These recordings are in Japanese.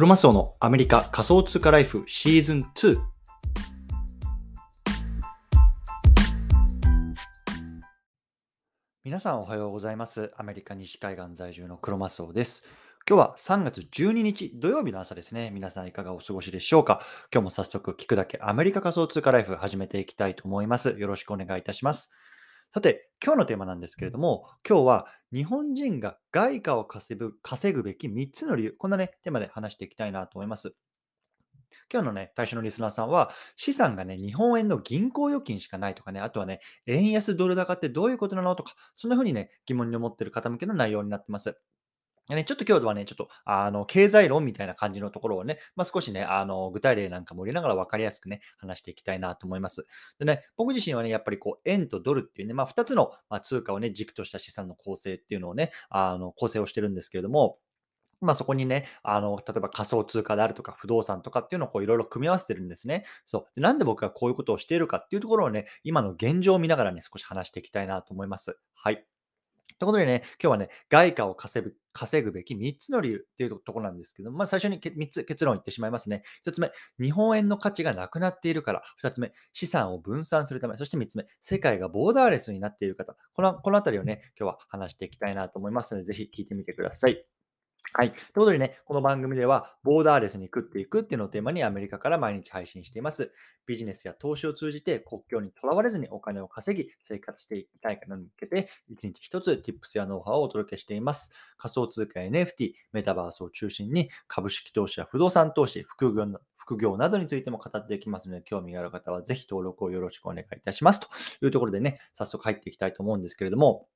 クロマスオのアメリカ仮想通貨ライフシーズン2。皆さんおはようございます。アメリカ西海岸在住のクロマスオです。今日は3月12日土曜日の朝ですね。皆さんいかがお過ごしでしょうか？今日も早速聞くだけアメリカ仮想通貨ライフ始めていきたいと思います。よろしくお願いいたします。さて、今日のテーマなんですけれども、今日は日本人が外貨を稼ぐ稼ぐべき3つの理由、こんなね、テーマで話していきたいなと思います。今日のね、対象のリスナーさんは、資産がね、日本円の銀行預金しかないとかね、あとはね、円安ドル高ってどういうことなのとか、そんな風にね、疑問に思っている方向けの内容になってます。ね、ちょっと今日はね、ちょっと、あの、経済論みたいな感じのところをね、まあ、少しね、あの、具体例なんかも入れながら分かりやすくね、話していきたいなと思います。でね、僕自身はね、やっぱりこう、円とドルっていうね、まあ、2つの通貨をね、軸とした資産の構成っていうのをね、あの、構成をしてるんですけれども、まあ、そこにね、あの、例えば仮想通貨であるとか不動産とかっていうのをこういろいろ組み合わせてるんですね。そう。でなんで僕がこういうことをしているかっていうところをね、今の現状を見ながらね、少し話していきたいなと思います。はい。ということでね、今日はね、外貨を稼ぐ稼ぐべき3つの理由っていうところなんですけど、まあ、最初に3つ結論言ってしまいますね。1つ目、日本円の価値がなくなっているから。2つ目、資産を分散するため。そして3つ目、世界がボーダーレスになっている方。このこのあたりをね、今日は話していきたいなと思いますので、ぜひ聞いてみてください。はい。ということでね、この番組では、ボーダーレスに食っていくっていうのをテーマにアメリカから毎日配信しています。ビジネスや投資を通じて国境にとらわれずにお金を稼ぎ、生活していきたい方に向けて、一日一つ Tips やノウハウをお届けしています。仮想通貨や NFT、メタバースを中心に、株式投資や不動産投資、副業副業などについても語っていきますので、興味がある方はぜひ登録をよろしくお願いいたします。というところでね、早速入っていきたいと思うんですけれども、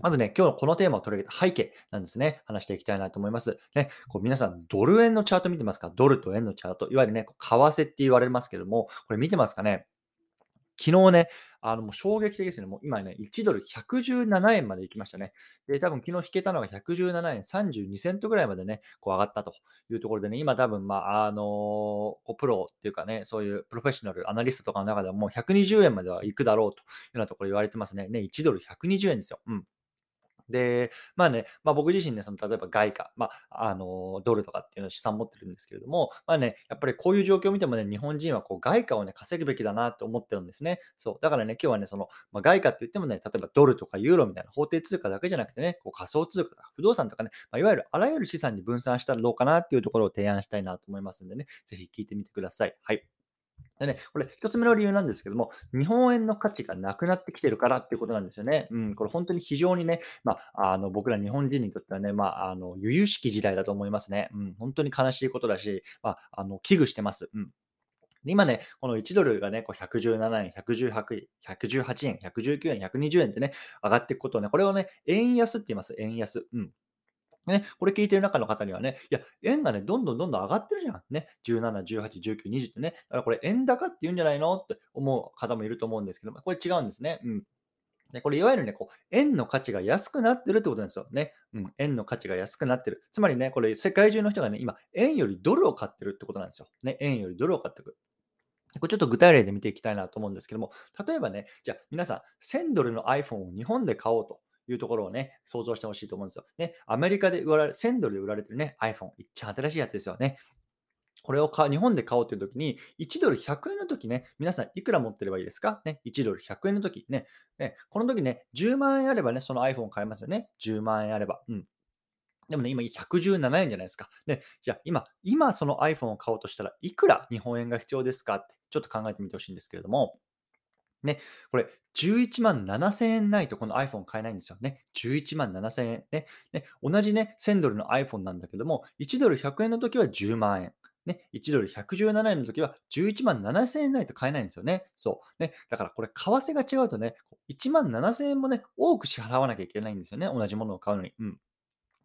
まずね、今日のこのテーマを取り上げた背景なんですね。話していきたいなと思います。ね、こう皆さん、ドル円のチャート見てますか？ドルと円のチャート。いわゆるね、こう為替って言われますけども、これ見てますかね？昨日ね、あのもう衝撃的ですね。もう今ね、1ドル117円まで行きましたね。で、多分昨日引けたのが117円32セントぐらいまでね、こう上がったというところでね、今多分、まあ、あのーこうプロっていうかね、そういうプロフェッショナル、アナリストとかの中ではもう120円までは行くだろうというようなところ言われてますね。ね、1ドル120円ですよ。うん。で、まあね、まあ僕自身ね、その例えば外貨、まあ、あの、ドルとかっていうのを資産持ってるんですけれども、まあね、やっぱりこういう状況を見てもね、日本人はこう外貨をね、稼ぐべきだなって思ってるんですね。そう。だからね、今日はね、その、まあ、外貨って言ってもね、例えばドルとかユーロみたいな法定通貨だけじゃなくてね、こう仮想通貨とか不動産とかね、まあ、いわゆるあらゆる資産に分散したらどうかなっていうところを提案したいなと思いますんでね、ぜひ聞いてみてください。はい。でね、これ、一つ目の理由なんですけども、日本円の価値がなくなってきてるからっていうことなんですよね。うん、これ本当に非常にね、まあ、あの僕ら日本人にとってはね、まあ、あの、由々しき時代だと思いますね。うん、本当に悲しいことだし、まあ、あの、危惧してます。うん。今ね、この1ドルがね、こう117円、118円、118円、119円、120円ってね、上がっていくことをね、これをね、円安って言います。円安。うん。ね、これ聞いてる中の方にはね、いや、円がね、どんどんどんどん上がってるじゃん。ね、17、18、19、20ってね、だからこれ円高って言うんじゃないの？って思う方もいると思うんですけど、これ違うんですね。うん。でこれいわゆるね、こう、円の価値が安くなってるってことなんですよね。うん、円の価値が安くなってる。つまりね、これ世界中の人がね、今、円よりドルを買ってるってことなんですよ。ね、円よりドルを買ってくる。これちょっと具体例で見ていきたいなと思うんですけども、例えばね、じゃあ皆さん、1000ドルの iPhone を日本で買おうと。いうところをね、想像してほしいと思うんですよ。ね、アメリカで売られ、1000ドルで売られてるね、iPhone、一番新しいやつですよね。これを買日本で買おうというときに、1ドル100円のときね、皆さんいくら持ってればいいですか？ね、1ドル100円のときねね、この時ね、10万円あればね、その iPhone を買えますよね。10万円あれば。うん。でもね、今117円じゃないですか。で、じゃあ今、今その iPhone を買おうとしたらいくら日本円が必要ですか？ってちょっと考えてみてほしいんですけれども、ね、これ、11万7000円ないとこの iPhone 買えないんですよね。11万7000円、ね。ね、同じね、1000ドルの iPhone なんだけども、1ドル100円の時は10万円。ね、1ドル117円の時は11万7000円ないと買えないんですよね。そう。ね、だからこれ、為替が違うとね、1万7000円もね、多く支払わなきゃいけないんですよね。同じものを買うのに。うん。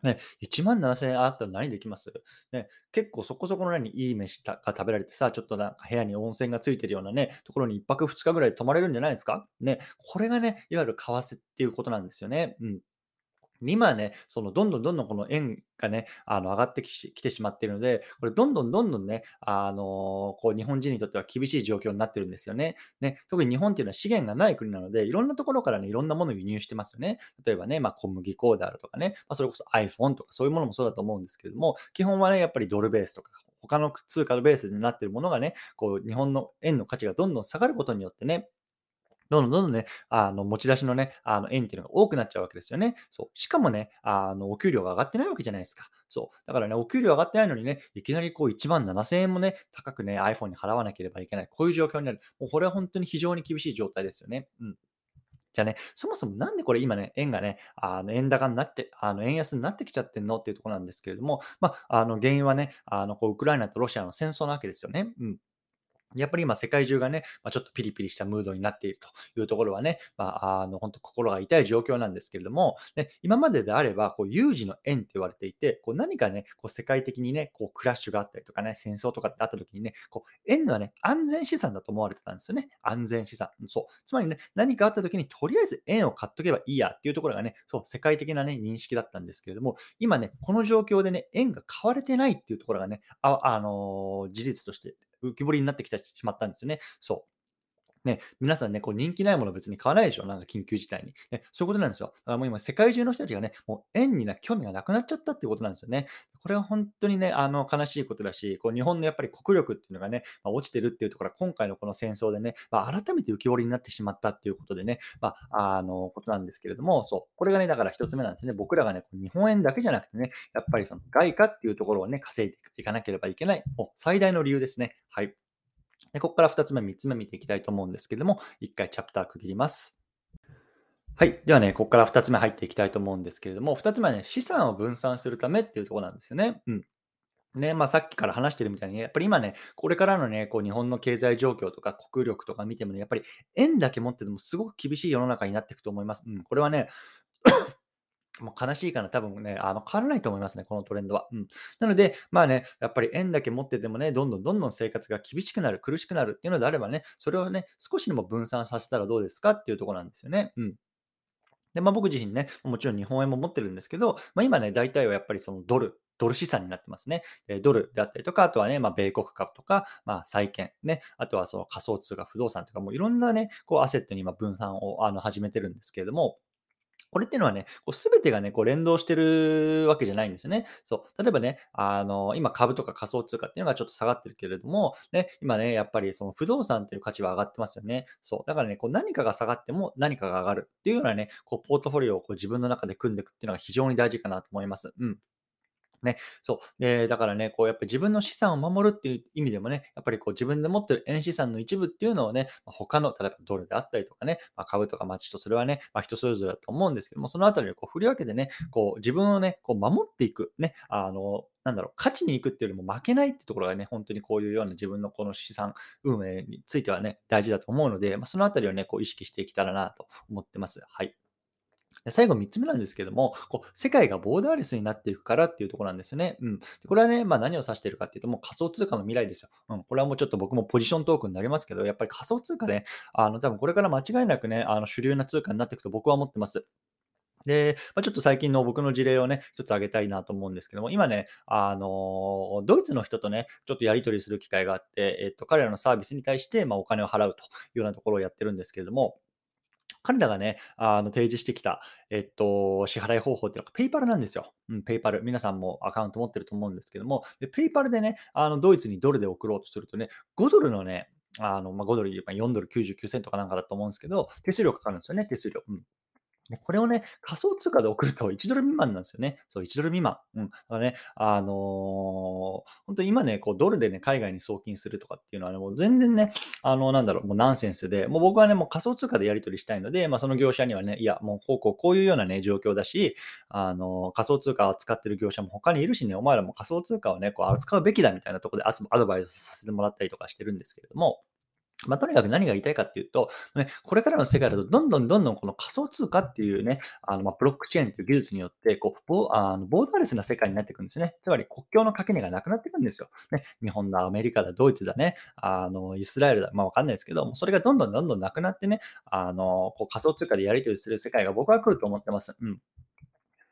ね、1万7000円あったら何できます？ね、結構そこそこの何いい飯が食べられてさ、ちょっとなんか部屋に温泉がついてるようなね、ところに1泊2日ぐらい泊まれるんじゃないですか？ね、これがね、いわゆる為替っていうことなんですよね。うん。今ね、そのどんどんどんどんこの円がね、あの上がってきてしまっているので、これどんどんどんどんね、あの、こう日本人にとっては厳しい状況になってるんですよね。ね、特に日本っていうのは資源がない国なので、いろんなところからね、いろんなものを輸入してますよね。例えばね、まあ、小麦粉であるとかね、まあ、それこそ iPhone とかそういうものもそうだと思うんですけれども、基本はね、やっぱりドルベースとか、他の通貨のベースになっているものがね、こう日本の円の価値がどんどん下がることによってね、どんどんどんどんね、あの、持ち出しのね、あの、円っていうのが多くなっちゃうわけですよね。そう。しかもね、あの、お給料が上がってないわけじゃないですか。そう。だからね、お給料上がってないのにね、いきなりこう1万7000円もね、高くね、iPhone に払わなければいけない。こういう状況になる。もうこれは本当に非常に厳しい状態ですよね。うん。じゃあね、そもそもなんでこれ今ね、円がね、あの円高になって、あの円安になってきちゃってんのっていうところなんですけれども、まあ、あの原因はね、あのこうウクライナとロシアの戦争なわけですよね。うん。やっぱり今世界中がね、まあ、ちょっとピリピリしたムードになっているというところはね、まあ、あの、本当心が痛い状況なんですけれども、ね、今までであれば、こう、有事の円って言われていて、こう、何かね、こう、世界的にね、こう、クラッシュがあったりとかね、戦争とかってあった時にね、こう、円はね、安全資産だと思われてたんですよね。安全資産。そう。つまりね、何かあった時に、とりあえず円を買っとけばいいやっていうところがね、そう、世界的なね、認識だったんですけれども、今ね、この状況でね、円が買われてないっていうところがね、あ、あのー事実として浮き彫りになってきてしまったんですよね。そう。ね、皆さんね、こう人気ないもの別に買わないでしょなんか緊急事態に。ね、そういうことなんですよ。だからもう今世界中の人たちがね、もう円にな興味がなくなっちゃったっていうことなんですよね。これは本当にね、あの悲しいことだし、こう日本のやっぱり国力っていうのがね、まあ、落ちてるっていうところは今回のこの戦争でね、まあ、改めて浮き彫りになってしまったっていうことでね、まあ、あのことなんですけれども、そう、これがね、だから一つ目なんですね。僕らがね、日本円だけじゃなくてね、やっぱりその外貨っていうところをね、稼いでいかなければいけない、もう最大の理由ですね。はい。でここから2つ目、3つ目見ていきたいと思うんですけども、1回チャプター区切ります。はい。ではね、ここから2つ目入っていきたいと思うんですけれども、2つ目はね、資産を分散するためっていうところなんですよね。うん。ね、まあ、さっきから話してるみたいに、やっぱり今ね、これからのね、こう日本の経済状況とか国力とか見てもね、やっぱり円だけ持っててもすごく厳しい世の中になっていくと思います。うん、これはね、もう悲しいかな、多分ね、あの、変わらないと思いますね、このトレンドは。うん。なので、まあね、やっぱり円だけ持っててもね、どんどんどんどん生活が厳しくなる、苦しくなるっていうのであればね、それをね、少しでも分散させたらどうですかっていうところなんですよね。うん。で、まあ僕自身ね、もちろん日本円も持ってるんですけど、まあ今ね、大体はやっぱりそのドル、ドル資産になってますね。でドルであったりとか、あとはね、まあ、米国株とか、まあ、債券、ね、あとはその仮想通貨、不動産とか、もういろんなね、こうアセットに今分散をあの始めてるんですけれども、これっていうのはね、こう全てがね、こう連動してるわけじゃないんですよね。そう。例えばね、あの、今株とか仮想通貨っていうのがちょっと下がってるけれども、ね、今ね、やっぱりその不動産っていう価値は上がってますよね。そう。だからね、こう何かが下がっても何かが上がるっていうようなね、こうポートフォリオをこう自分の中で組んでいくっていうのが非常に大事かなと思います。うん。ね、そう。で、だからね、こうやっぱり自分の資産を守るっていう意味でもね、やっぱりこう自分で持ってる円資産の一部っていうのをね、ま他の、例えばドルであったりとかね、まあ、株とか、まあちょっとそれはね、まあ、人それぞれだと思うんですけども、そのあたりをこう振り分けてね、こう自分をね、こう守っていく、ね、あの、なんだろう、勝ちに行くっていうよりも負けないってところがね、本当にこういうような自分のこの資産運営についてはね、大事だと思うので、まあ、そのあたりをね、こう意識していけたらなと思ってます。はい。最後3つ目なんですけども、こう世界がボーダーレスになっていくからっていうところなんですよね。うん、これはね、まあ、何を指しているかっていうと、もう仮想通貨の未来ですよ。うん、これはもうちょっと僕もポジショントークになりますけど、やっぱり仮想通貨ね、あの多分これから間違いなくね、あの主流な通貨になっていくと僕は思ってます。で、まあ、ちょっと最近の僕の事例をね、一つ挙げたいなと思うんですけども、今ね、あのドイツの人とね、ちょっとやり取りする機会があって、えっと、彼らのサービスに対して、ま、お金を払うというようなところをやってるんですけれども、彼らがね、あの提示してきた、えっと、支払い方法っていうのが PayPal なんですよ。うん、 PayPal。皆さんもアカウント持ってると思うんですけども、で PayPal でね、あのドイツにドルで送ろうとするとね、5ドルのね、あのまあ、5ドル、4ドル99セントかなんかだと思うんですけど、手数料かかるんですよね、手数料。うんこれをね、仮想通貨で送ると1ドル未満なんですよね。そう、1ドル未満。うん。だからね、あのー、本当に今ね、こう、ドルでね、海外に送金するとかっていうのはね、もう全然ね、あの、なんだろう、もうナンセンスで、もう僕はね、もう仮想通貨でやり取りしたいので、まあ、その業者にはね、いや、もうこうこう、こういうようなね、状況だし、あの、仮想通貨を扱ってる業者も他にいるしね、お前らも仮想通貨をね、こう、扱うべきだみたいなところでアドバイスさせてもらったりとかしてるんですけれども、まあ、とにかく何が言いたいかっていうと、ね、これからの世界だと、どんどんどんどんこの仮想通貨っていうね、あのまブロックチェーンという技術によって、こうボあのボーダーレスな世界になっていくんですよね。つまり国境の垣根がなくなっていくんですよ。ね、日本だ、アメリカだ、ドイツだね、あのイスラエルだ、まあわかんないですけども、それがどんどんどんどんなくなってね、あのこう仮想通貨でやり取りする世界が僕は来ると思ってます。うん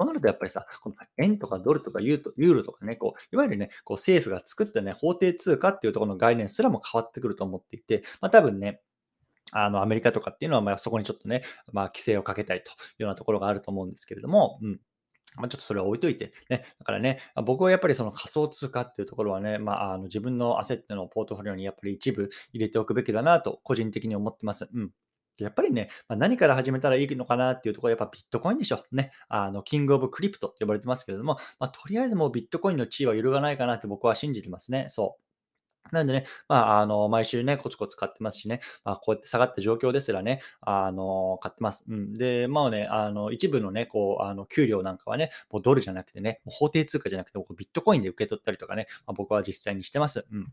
そうなるとやっぱりさ、この円とかドルとかユーユーロとかね、こういわゆるね、こう政府が作ったね、法定通貨っていうところの概念すらも変わってくると思っていて、まあ、多分ね、あのアメリカとかっていうのは、まあ、そこにちょっとね、まあ、規制をかけたいというようなところがあると思うんですけれども、うん。まあ、ちょっとそれは置いといて、ね、だからね、僕はやっぱりその仮想通貨っていうところはね、まあ、あの自分のアセットのポートフォリオにやっぱり一部入れておくべきだなと、個人的に思ってます。うん。やっぱりね、まあ、何から始めたらいいのかなっていうところはやっぱビットコインでしょ。ね。あの、キングオブクリプトって呼ばれてますけれども、まあ、とりあえずもうビットコインの地位は揺るがないかなって僕は信じてますね。そう。なんでね、まあ、あの、毎週ね、コツコツ買ってますしね、まあ、こうやって下がった状況ですらね、あの、買ってます。うん。で、まあね、あの、一部のね、こう、あの、給料なんかはね、もうドルじゃなくてね、もう法定通貨じゃなくて、ビットコインで受け取ったりとかね、まあ、僕は実際にしてます。うん。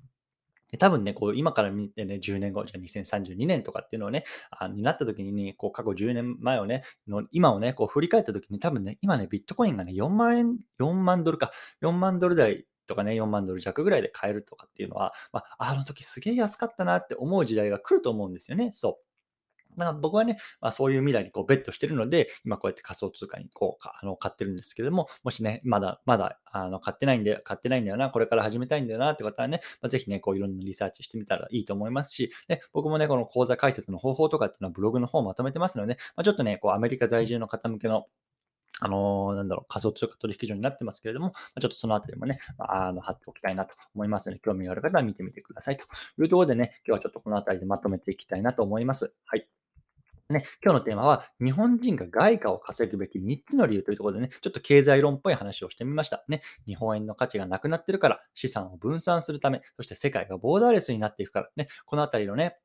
多分ね、こう今から見てね、10年後、じゃあ2032年とかっていうのをね、あになった時に、こう過去10年前をね、の今をね、こう振り返った時に多分ね、今ね、ビットコインがね、4万円、4万ドルか、4万ドル台とかね、4万ドル弱ぐらいで買えるとかっていうのは、まあ、あの時すげえ安かったなって思う時代が来ると思うんですよね。そう。だから僕はね、まあ、そういう未来にこうベットしてるので、今こうやって仮想通貨にこうあの買ってるんですけども、もしね、まだまだあの買ってないんで、買ってないんだよな、これから始めたいんだよなって方はね、まあ、ぜひね、こういろんなリサーチしてみたらいいと思いますし、ね、僕もね、この講座解説の方法とかっていうのはブログの方をまとめてますので、まあ、ちょっとね、こうアメリカ在住の方向けのあのー、なんだろう、仮想通貨取引所になってますけれども、ちょっとそのあたりもね、あの貼っておきたいなと思いますので、興味がある方は見てみてくださいというところでね、今日はちょっとこのあたりでまとめていきたいなと思います。はい。ね、今日のテーマは、日本人が外貨を稼ぐべき3つの理由というところでね、ちょっと経済論っぽい話をしてみました。ね、日本円の価値がなくなってるから、資産を分散するため、そして世界がボーダーレスになっていくから、ね、このあたりのね、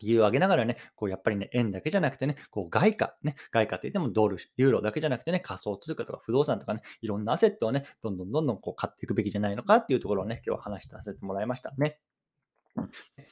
理由を挙げながらね、こうやっぱりね、円だけじゃなくてね、こう外貨、ね、外貨って言ってもドル、ユーロだけじゃなくてね、仮想通貨とか不動産とかね、いろんなアセットをね、どんどんどんどんこう買っていくべきじゃないのかっていうところをね、今日は話させてもらいましたね。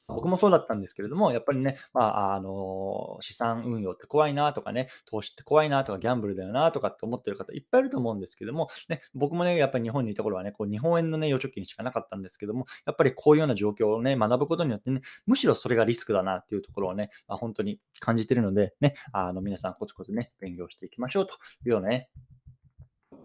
僕もそうだったんですけれども、やっぱりね、まあ、あの、資産運用って怖いなとかね、投資って怖いなとか、ギャンブルだよなとかって思ってる方いっぱいいると思うんですけども、ね、僕もね、やっぱり日本にいた頃はね、こう日本円のね、預貯金しかなかったんですけども、やっぱりこういうような状況をね、学ぶことによってね、むしろそれがリスクだなっていうところをね、まあ、本当に感じてるので、ね、あの、皆さんコツコツね、勉強していきましょうというようなね、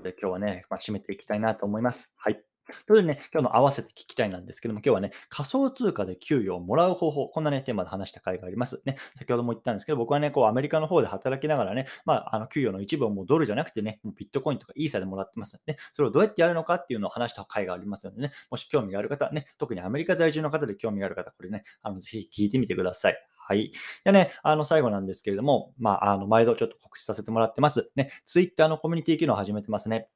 で今日はね、まあ、締めていきたいなと思います。はい。ということでね、今日の合わせて聞きたいなんですけども、今日はね、仮想通貨で給与をもらう方法、こんなね、テーマで話した回があります。ね、先ほども言ったんですけど、僕はね、こう、アメリカの方で働きながらね、まあ、あの、給与の一部をもうドルじゃなくてね、もうビットコインとかイーサでもらってますので、それをどうやってやるのかっていうのを話した回がありますのでね、もし興味がある方、ね、特にアメリカ在住の方で興味がある方、これね、あの、ぜひ聞いてみてください。はい。でね、あの、最後なんですけれども、まあ、あの、毎度ちょっと告知させてもらってます。ね、ツイッターのコミュニティ機能を始めてますね。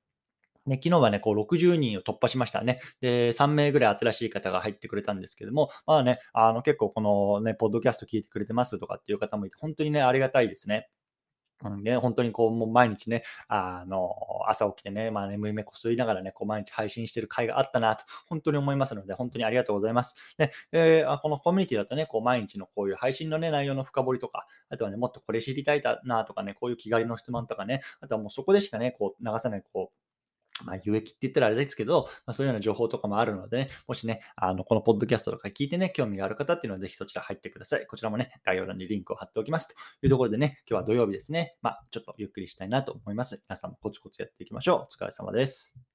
ね、昨日はね、こう60人を突破しましたね。で、3名ぐらい新しい方が入ってくれたんですけども、まあね、あの結構このね、ポッドキャスト聞いてくれてますとかっていう方もいて、本当にね、ありがたいですね。うんね、本当にこう、もう毎日ね、あの、朝起きてね、まあ眠い目こすりながらね、こう毎日配信してる回があったなと、本当に思いますので、本当にありがとうございます。で、でこのコミュニティだとね、こう毎日のこういう配信のね、内容の深掘りとか、あとはね、もっとこれ知りたいなとかね、こういう気軽の質問とかね、あとはもうそこでしかね、こう流さない、こう、まあ、有益って言ったらあれですけど、まあ、そういうような情報とかもあるのでね、もしね、あの、このポッドキャストとか聞いてね、興味がある方っていうのはぜひそちら入ってください。こちらもね、概要欄にリンクを貼っておきますというところでね、今日は土曜日ですね、まあ、ちょっとゆっくりしたいなと思います。皆さんもコツコツやっていきましょう。お疲れ様です。